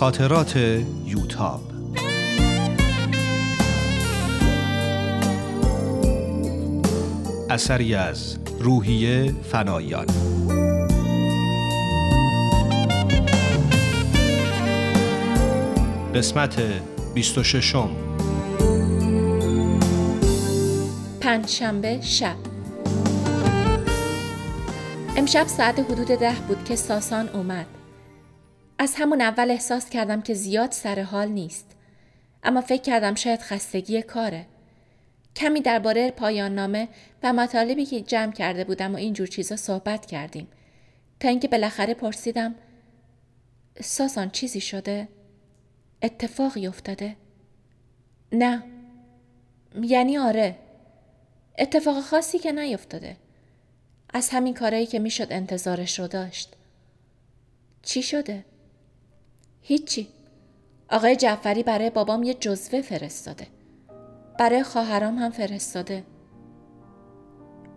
خاطرات یوتاب. اثری از روحیه فنایان. قسمت 26 پنجشنبه شب. امشب ساعت حدود ده بود که ساسان اومد. از همون اول احساس کردم که زیاد سر حال نیست. اما فکر کردم شاید خستگی کاره. کمی درباره پایان نامه و مطالبی که جمع کرده بودم و اینجور چیزا صحبت کردیم. تا اینکه بالاخره پرسیدم ساسان چیزی شده؟ اتفاقی افتاده؟ نه. یعنی آره. اتفاق خاصی که نیفتاده. از همین کارایی که می‌شد انتظارش رو داشت. چی شده؟ هیچی. آقای جعفری برای بابام یه جزوه فرستاده. برای خواهرام هم فرستاده.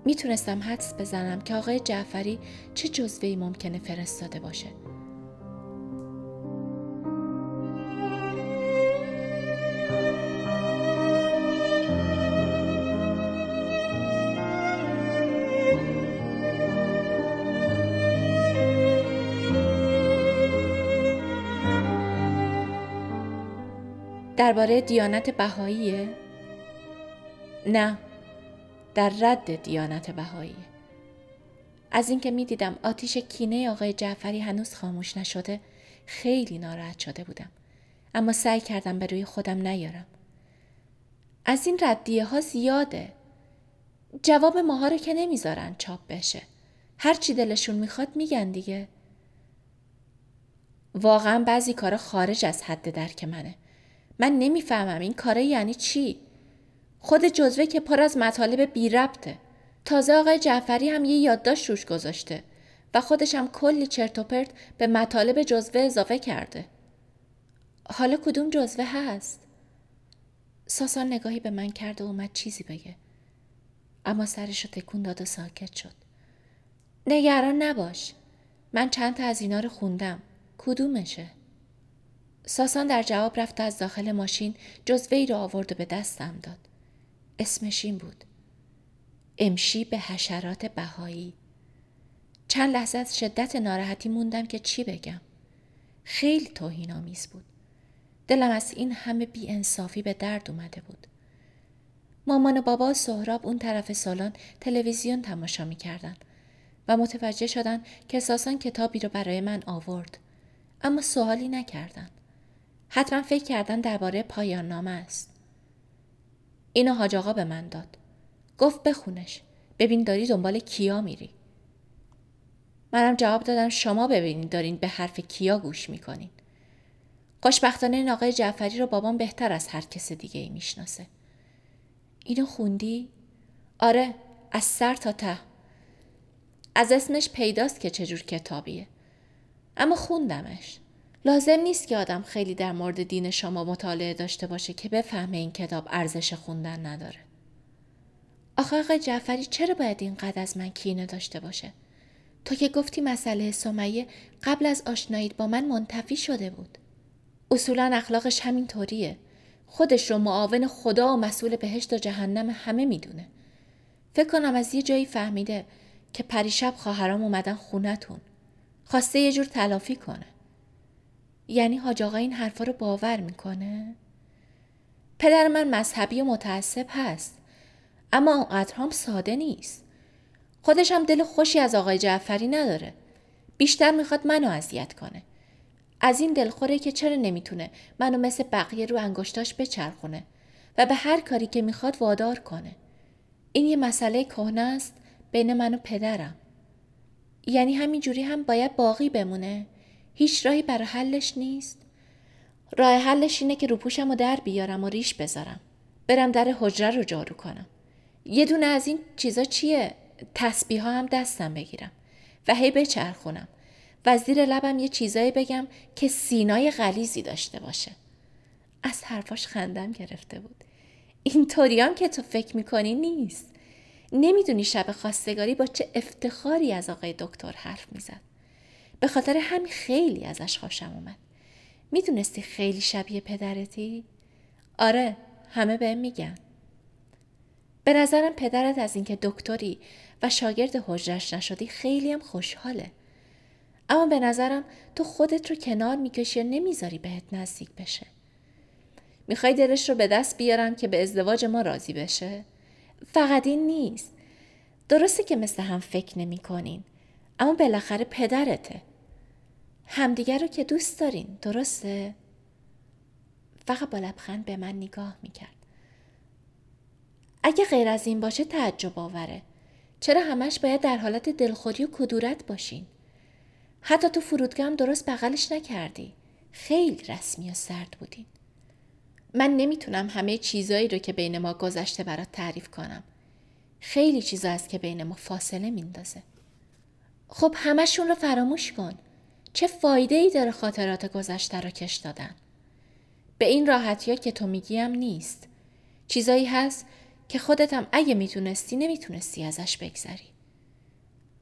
می‌تونستم حدس بزنم که آقای جعفری چه جزوهی ممکنه فرستاده باشه. درباره دیانت بهاییه؟ نه در رد دیانت بهایی. از اینکه می‌دیدم آتیش کینه آقای جعفری هنوز خاموش نشده خیلی ناراحت شده بودم. اما سعی کردم به روی خودم نیارم. از این ردیه ها زیاده. جواب ماها رو که نمی‌ذارن چاپ بشه. هر چی دلشون می‌خواد میگن دیگه. واقعا بعضی کارا خارج از حد درک منه. من نمی‌فهمم این کاره یعنی چی خود جزوه که پر از مطالب بی ربطه. تازه آقای جعفری هم یه یادداشت روش گذاشته و خودش هم کلی چرت و پرت به مطالب جزوه اضافه کرده. حالا کدوم جزوه هست؟ ساسان نگاهی به من کرد و اومد چیزی بگه. اما سرش رو تکون داد و ساکت شد. نگران نباش. من چند تا از اینا رو خوندم. کدومشه؟ ساسان در جواب رفت از داخل ماشین جزوه ای رو آورد و به دستم داد. اسمش این بود. امشی به حشرات بهایی. چند لحظه از شدت ناراحتی موندم که چی بگم. خیلی توهین آمیز بود. دلم از این همه بی انصافی به درد اومده بود. مامان و بابا و سهراب اون طرف سالن تلویزیون تماشا می‌کردن و متوجه شدن که ساسان کتابی رو برای من آورد. اما سوالی نکردن. حتما فکر کردن درباره پایان نامه است. اینو حاج آقا به من داد. گفت بخونش. ببین داری دنبال کیا میری. منم جواب دادم شما ببینید دارین به حرف کیا گوش می‌کنین. خوشبختانه این آقای جعفری رو بابام بهتر از هر کس دیگه ای می‌شناسه. اینو خوندی؟ آره از سر تا ته. از اسمش پیداست که چجور کتابیه. اما خوندمش. لازم نیست که آدم خیلی در مورد دین شما مطالعه داشته باشه که بفهمه این کتاب ارزش خوندن نداره. آخه آقای جعفری چرا باید اینقدر از من کینه داشته باشه؟ تو که گفتی مسئله سمیه قبل از آشنایید با من منتفی شده بود. اصولا اخلاقش همین طوریه. خودش رو معاون خدا و مسئول بهشت و جهنم همه می‌دونه. فکر کنم از یه جایی فهمیده که پریشب خواهرام اومدن خونتون. خواسته یه جور تلافی کنه. یعنی حاج آقا این حرفا رو باور می‌کنه؟ پدر من مذهبی و متعصب هست اما اونقدر هم ساده نیست. خودش هم دل خوشی از آقای جعفری نداره. بیشتر می‌خواد منو اذیت کنه. از این دلخوره که چرا نمی‌تونه منو مثل بقیه رو انگشتاش بچرخونه و به هر کاری که می‌خواد وادار کنه. این یه مسئله کهنه است بین من و پدرم. یعنی همینجوری هم باید باقی بمونه؟ هیچ راهی برای حلش نیست؟ راه حلش اینه که روپوشم و در بیارم و ریش بذارم. برم در حجره رو جارو کنم. یه دونه از این چیزا چیه؟ تسبیح هم دستم بگیرم و هی بچرخونم و زیر لبم یه چیزایی بگم که سینای غلیزی داشته باشه. از حرفاش خندم گرفته بود. این هم که تو فکر می‌کنی نیست. نمی‌دونی شب خواستگاری با چه افتخاری از آقای دکتر حرف می‌زد. به خاطر همین خیلی ازش خوشم اومد. می‌دونستی خیلی شبیه پدرتی؟ آره همه بهم میگن. به نظرم پدرت از اینکه دکتری و شاگرد حجرش نشدی خیلی هم خوشحاله. اما به نظرم تو خودت رو کنار می‌کشی و نمی‌ذاری بهت نزدیک بشه. می‌خوای دلش رو به دست بیارم که به ازدواج ما راضی بشه؟ فقط این نیست. درسته که مثل هم فکر نمی کنین اما بالاخره پدرته. همدیگر رو که دوست دارین درسته؟ فقط با لبخند به من نگاه می‌کرد. اگه غیر از این باشه تعجب آوره. چرا همش باید در حالت دلخوری و کدورت باشین؟ حتی تو فرودگاه هم درست بغلش نکردی. خیلی رسمی و سرد بودین. من نمی‌تونم همه چیزایی رو که بین ما گذشته برات تعریف کنم. خیلی چیزا هست که بین ما فاصله میندازه. خب همشون رو فراموش کن. چه فایده ای داره خاطرات گذشته رو کش دادن؟ به این راحتی ها که تو میگیم نیست. چیزایی هست که خودتم اگه می‌تونستی نمی‌تونستی ازش بگذری.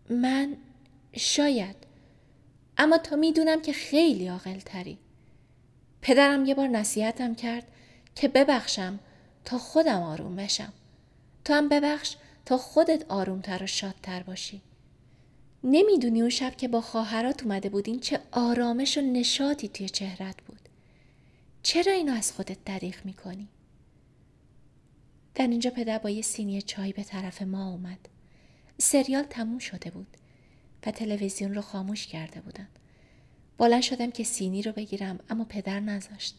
من شاید. اما تو می‌دونم که خیلی عاقل تری پدرم یه بار نصیحتم کرد که ببخشم تا خودم آروم بشم. تو هم ببخش تا خودت آرومتر و شادتر باشی. نمی‌دونی اون شب که با خواهرات اومده بودین چه آرامش و نشاطی توی چهرت بود. چرا اینو از خودت دریغ می‌کنی؟ در اینجا پدر با یه سینی چای به طرف ما اومد. سریال تموم شده بود و تلویزیون رو خاموش کرده بودن. بلند شدم که سینی رو بگیرم اما پدر نذاشت.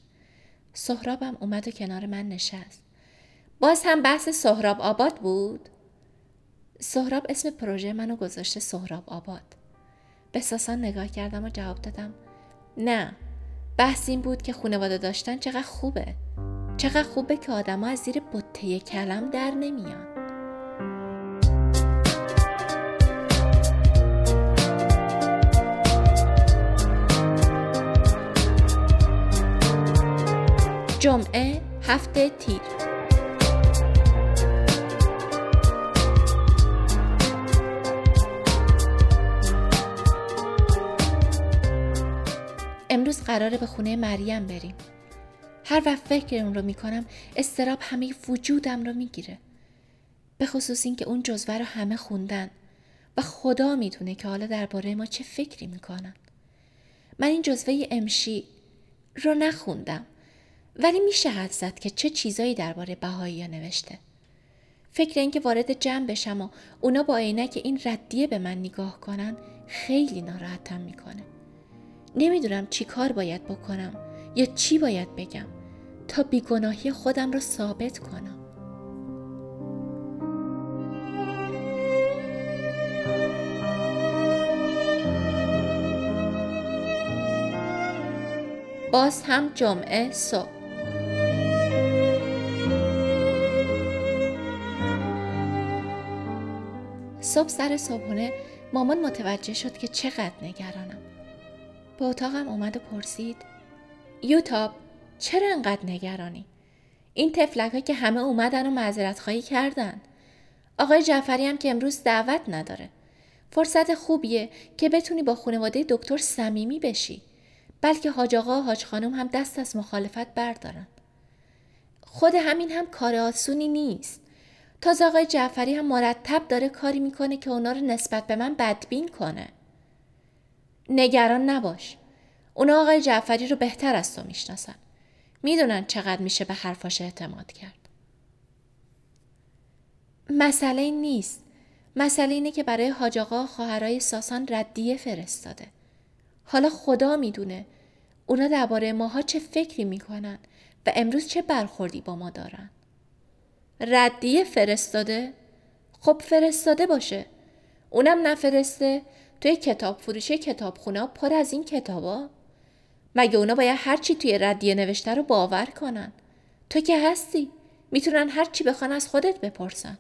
سهرابم اومد و کنار من نشست. باز هم بحث سهراب آباد بود؟ سهراب اسم پروژه منو گذاشته سهراب آباد. به ساسان نگاه کردم و جواب دادم نه بحث این بود که خانواده داشتن چقدر خوبه. چقدر خوبه که آدما از زیر بطه کلم در نمیان. جمعه هفته تیر. امروز قراره به خونه مریم بریم. هر وقت فکر اون رو می‌کنم استراب همه وجودم رو می‌گیره. به خصوص اینکه اون جزوه رو همه خوندن. و خدا می‌دونه که حالا درباره ما چه فکری می‌کنن. من این جزوه امشی رو نخوندم. ولی میشه حد زد که چه چیزایی درباره بهایی نوشته. فکر اینکه وارد جمع بشم و اونا با عینک این ردیه به من نگاه کنن خیلی ناراحتم می‌کنه. نمی‌دونم چی کار باید بکنم یا چی باید بگم تا بیگناهی خودم رو ثابت کنم. باز هم جمعه صبح. صبح سر صبحونه مامان متوجه شد که چقدر نگرانم. به اتاقم اومد و پرسید یوتاب چرا انقدر نگرانی؟ این تفلک که همه اومدن و معذرت خواهی کردن. آقای جعفری هم که امروز دعوت نداره. فرصت خوبیه که بتونی با خانواده دکتر صمیمی بشی. بلکه حاج آقا و حاج خانم هم دست از مخالفت بردارن. خود همین هم کار آسونی نیست. تازه آقای جعفری هم مرتب داره کاری می‌کنه که اونا رو نسبت به من بدبین کنه. نگران نباش. اونا آقای جعفری رو بهتر از تو می‌شناسن. می‌دونن چقدر میشه به حرفاش اعتماد کرد. مسئله این نیست. مسئله اینه که برای حاج آقا خواهرای ساسان ردیه فرستاده. حالا خدا می‌دونه اونا درباره ماها چه فکری می‌کنن و امروز چه برخوردی با ما دارن. ردیه فرستاده؟ خب فرستاده باشه. اونم نفرسته توی کتاب فروشی کتابخونه پر از این کتابا. مگه اونا باید هرچی توی ردیه نوشته رو باور کنن؟ تو که هستی. می‌تونن هرچی بخوان از خودت بپرسن.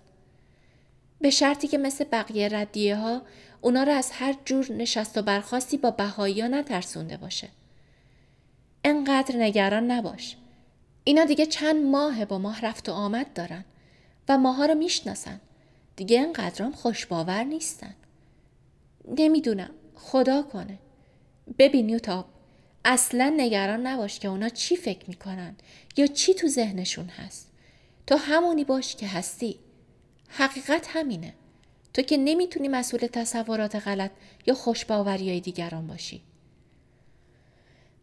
به شرطی که مثل بقیه ردیه ها اونا رو از هر جور نشست و برخواستی با بهایی ها نترسونده باشه. انقدر نگران نباش. اینا دیگه چند ماه با ماه رفت و آمد دارن و ماها رو می‌شناسن. دیگه انقدرام خوشباور نیستن. نمی‌دونم. خدا کنه. ببین یوتاب اصلا نگران نباش که اونا چی فکر می‌کنن یا چی تو ذهنشون هست. تو همونی باش که هستی. حقیقت همینه. تو که نمی‌تونی مسئول تصورات غلط یا خوشباوری های دیگران باشی.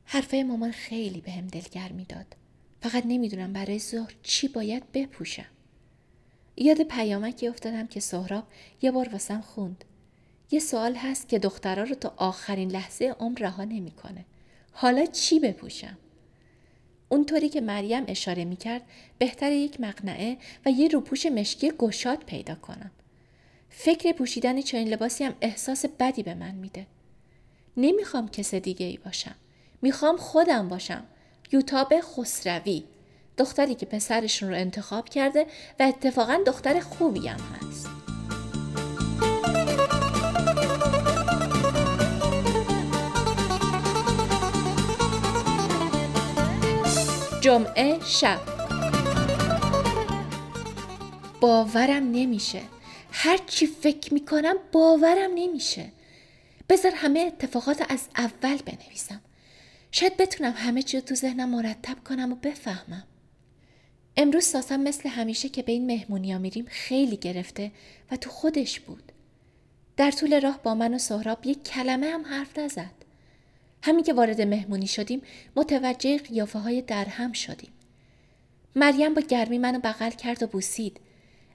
حرفه مامان خیلی به هم دلگرمی می‌داد. فقط نمی‌دونم برای ظهر چی باید بپوشم. یاد پیامکی افتادم که سهراب یه بار واسم خوند. یه سوال هست که دخترها رو تا آخرین لحظه عمر رها نمی‌کنه. حالا چی بپوشم؟ اونطوری که مریم اشاره می‌کرد بهتر یک مقنعه و یه روپوش مشکی گشاد پیدا کنم. فکر پوشیدن چنین لباسی هم احساس بدی به من میده. نمی‌خوام کس دیگه ای باشم. می‌خوام خودم باشم. یوتاب خسروی. دختری که پسرشون رو انتخاب کرده و اتفاقا دختر خوبی هم هست. جمعه شب. باورم نمیشه. هر چی فکر می‌کنم باورم نمیشه. بذار همه اتفاقات از اول بنویسم. شاید بتونم همه چی رو تو ذهنم مرتب کنم و بفهمم. امروز ساسم مثل همیشه که به این مهمونی ها میریم خیلی گرفته و تو خودش بود. در طول راه با من و سهراب یک کلمه هم حرف نزد. همین که وارد مهمونی شدیم متوجه قیافه های درهم شدیم. مریم با گرمی منو بغل کرد و بوسید.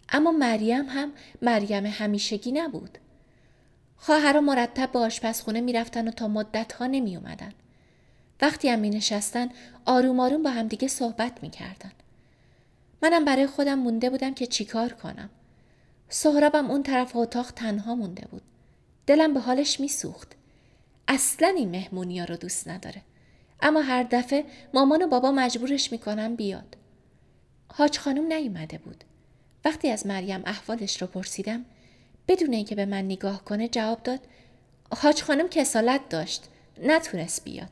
اما مریم هم مریم همیشگی نبود. خواهرها مرتب به آشپزخونه می‌رفتن و تا مدت ها نمی اومدن. وقتی هم می نشستن آروم آروم با همدیگه صحبت می کردن. منم برای خودم مونده بودم که چیکار کنم. سهرابم اون طرف اتاق تنها مونده بود. دلم به حالش میسوخت. اصلا این مهمونی ها رو دوست نداره. اما هر دفعه مامان و بابا مجبورش می‌کنن بیاد. حاج خانم نیومده بود. وقتی از مریم احوالش رو پرسیدم بدون اینکه به من نگاه کنه جواب داد حاج خانم کسالت داشت نتونست بیاد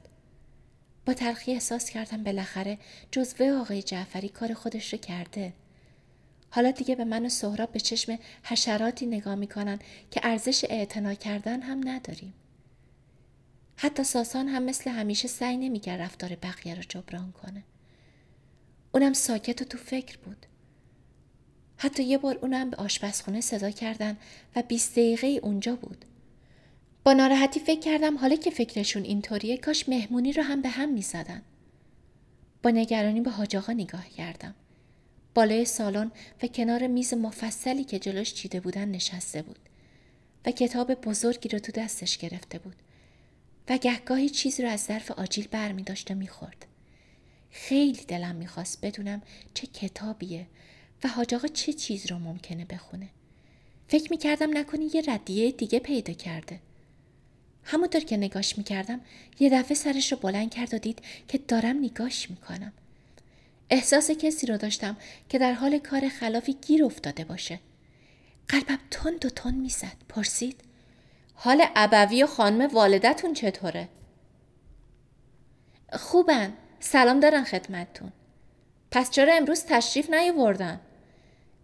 با تلخی احساس کردم بالاخره جزوه آقای جعفری کار خودش رو کرده حالا دیگه به من و سهراب به چشم حشراتی نگاه می‌کنن که ارزش اعتنا کردن هم نداریم حتی ساسان هم مثل همیشه سعی نمی‌کرد رفتار بقیه رو جبران کنه. اونم ساکت و تو فکر بود. حتی یه بار اونم به آشپزخونه صدا کردن و 20 دقیقه اونجا بود. با ناراحتی فکر کردم حالا که فکرشون اینطوریه کاش مهمونی رو هم به هم می زدن. با نگرانی به حاج آقا نگاه کردم. بالای سالن و کنار میز مفصلی که جلوش چیده بودن نشسته بود و کتاب بزرگی رو تو دستش گرفته بود. و گهگاهی چیزی رو از ظرف آجیل بر می داشت و می. خیلی دلم می‌خواست بدونم چه کتابیه و حاج چه چیز رو ممکنه بخونه. فکر می‌کردم نکنی یه ردیه دیگه پیدا کرده. همونطور که نگاش می‌کردم یه دفعه سرش رو بلند کرد و دید که دارم نگاش می‌کنم. احساس کسی رو داشتم که در حال کار خلافی گیر افتاده باشه. قلبم تند و تند می‌زد. پرسید حال ابوی و خانم والدتون چطوره؟ خوبن. سلام دارن خدمتتون. پس چرا امروز تشریف نیاوردن؟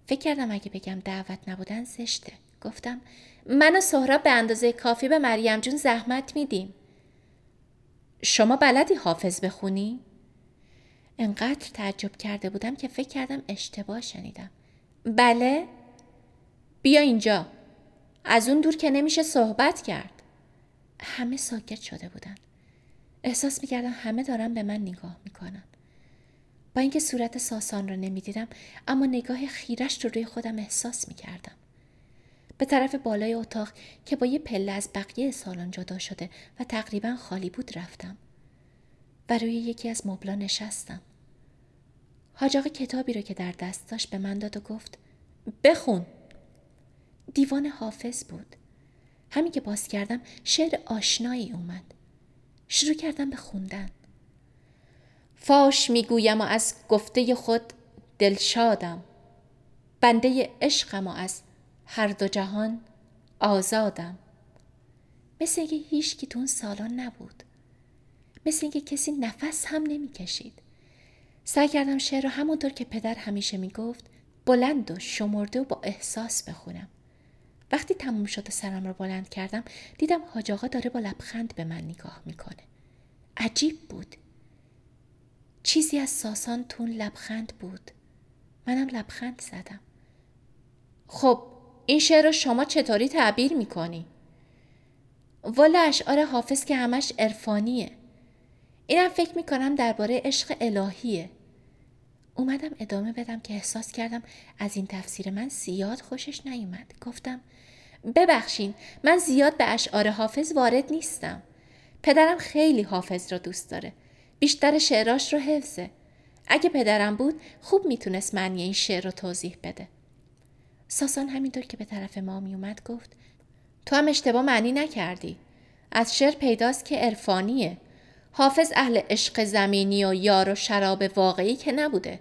فکر کردم اگه بگم دعوت نبودن زشته. گفتم من و سهراب به اندازه کافی به مریم جون زحمت میدیم. شما بلدی حافظ بخونی؟ انقدر تعجب کرده بودم که فکر کردم اشتباه شنیدم. بله؟ بیا اینجا. از اون دور که نمیشه صحبت کرد. همه ساکت شده بودن. احساس می‌کردم همه دارن به من نگاه می‌کنن. با اینکه صورت ساسان رو نمی‌دیدم اما نگاه خیرش رو روی خودم احساس می‌کردم. به طرف بالای اتاق که با یه پله از بقیه سالن جدا شده و تقریبا خالی بود رفتم. و روی یکی از مبلا نشستم. حاج کتابی رو که در دست داشت به من داد و گفت بخون. دیوان حافظ بود. همین که باز کردم شعر آشنایی اومد. شروع کردم به خوندن. فاش می‌گویم و از گفته خود دلشادم. بنده عشقم و از هر دو جهان آزادم. مثل اینکه هیچ کی تو اون سالان نبود. مثل اینکه کسی نفس هم نمی‌کشید. سعی کردم شعر رو همونطور که پدر همیشه می‌گفت بلند و شمرده و با احساس بخونم. وقتی تموم شد و سرم رو بلند کردم دیدم حاج آقا داره با لبخند به من نگاه می‌کنه. عجیب بود. چیزی از ساسان تون لبخند بود. منم لبخند زدم. خب این شعر رو شما چطوری تعبیر می‌کنی؟ والا اشعار حافظ که همش عرفانیه. اینم فکر می‌کنم درباره عشق الهیه. اومدم ادامه بدم که احساس کردم از این تفسیر من زیاد خوشش نیومد. گفتم ببخشین من زیاد به اشعار حافظ وارد نیستم. پدرم خیلی حافظ را دوست داره. بیشتر شعراش رو حفظه. اگه پدرم بود خوب می‌تونست معنی این شعر رو توضیح بده. ساسان همینطور که به طرف ما میومد گفت تو هم اشتباه معنی نکردی. از شعر پیداست که عرفانیه. حافظ اهل عشق زمینی و یار و شراب واقعی که نبوده.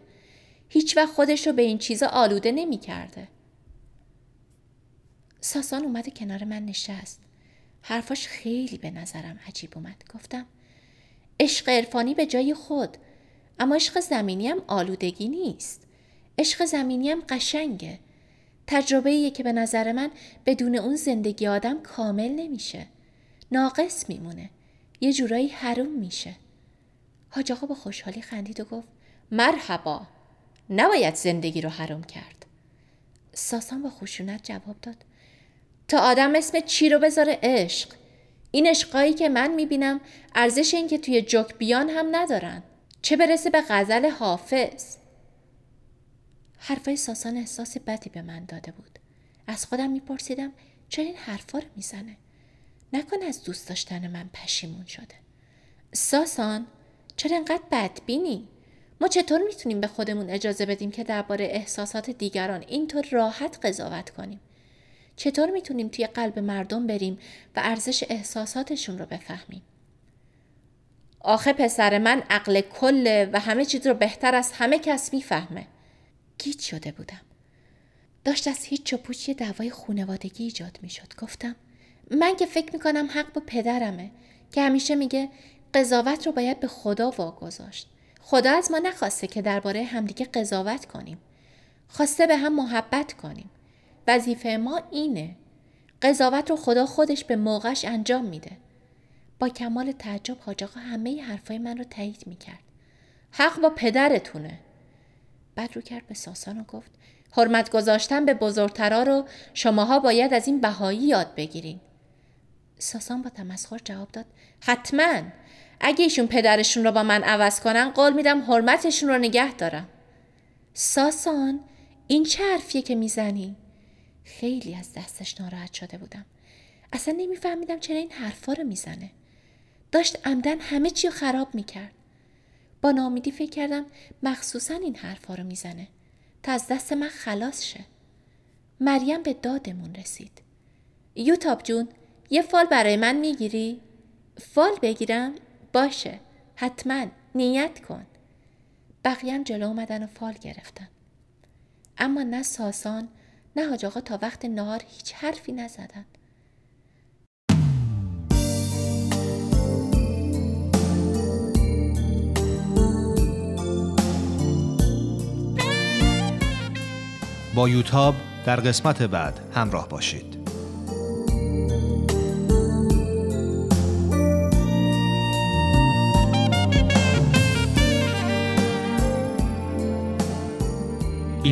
هیچ وقت خودش رو به این چیزا آلوده نمی کرده. ساسان اومده کنار من نشست. حرفاش خیلی به نظرم عجیب اومد. گفتم عشق عرفانی به جای خود اما عشق زمینی هم آلودگی نیست. عشق زمینی هم قشنگه. تجربه که به نظر من بدون اون زندگی آدم کامل نمیشه. ناقص میمونه. یه جورایی حروم میشه. حاج آقا با خوشحالی خندید و گفت مرحبا نباید زندگی رو حرام کرد. ساسان با خشونت جواب داد. تا آدم اسم چی رو بذاره عشق؟ این عشقایی که من می‌بینم ارزش این که توی جک بیان هم ندارن. چه برسه به غزل حافظ؟ حرفای ساسان احساس بدی به من داده بود. از خودم میپرسیدم چرا این حرفا رو می‌زنه. نکن از دوست داشتن من پشیمون شده. ساسان چرا انقدر بدبینی؟ ما چطور می‌تونیم به خودمون اجازه بدیم که درباره احساسات دیگران اینطور راحت قضاوت کنیم؟ چطور می‌تونیم توی قلب مردم بریم و ارزش احساساتشون رو بفهمیم؟ آخه پسر من عقل کله و همه چیز رو بهتر از همه کس می‌فهمه. گیت شده بودم. داشت از هیچ یه دعوای خونوادگی ایجاد می‌شد. گفتم من که فکر می‌کنم حق با پدرمه که همیشه میگه قضاوت رو باید به خدا واگذاشت. خدا از ما نخواسته که درباره همدیگه قضاوت کنیم. خواسته به هم محبت کنیم. وظیفه ما اینه. قضاوت رو خدا خودش به موقعش انجام میده. با کمال تعجب حاج آقا همه حرفای من رو تایید می‌کرد. حق با پدرتونه. بعد رو کرد به ساسان و گفت حرمت گذاشتن به بزرگترا رو شماها باید از این بهایی یاد بگیرین. ساسان با تمسخر جواب داد حتما اگه ایشون پدرشون رو با من عوض کنن قول میدم حرمتشون رو نگه دارم ساسان این چه حرفیه که می‌زنی؟ خیلی از دستش ناراحت شده بودم. اصلا نمیفهمیدم چرا این حرفا رو می‌زنه. داشت عمدن همه چی رو خراب می‌کرد. با نامیدی فکر کردم مخصوصا این حرفا رو می‌زنه. تا از دست من خلاص شه. مریم به دادمون رسید. یوتاب جون یه فال برای من می‌گیری؟ فال بگیرم؟ باشه حتما. نیت کن. بقیه جلو اومدن و فال گرفتن. اما نه ساسان نه حاج آقا تا وقت نهار هیچ حرفی نزدن. با یوتاب در قسمت بعد همراه باشید.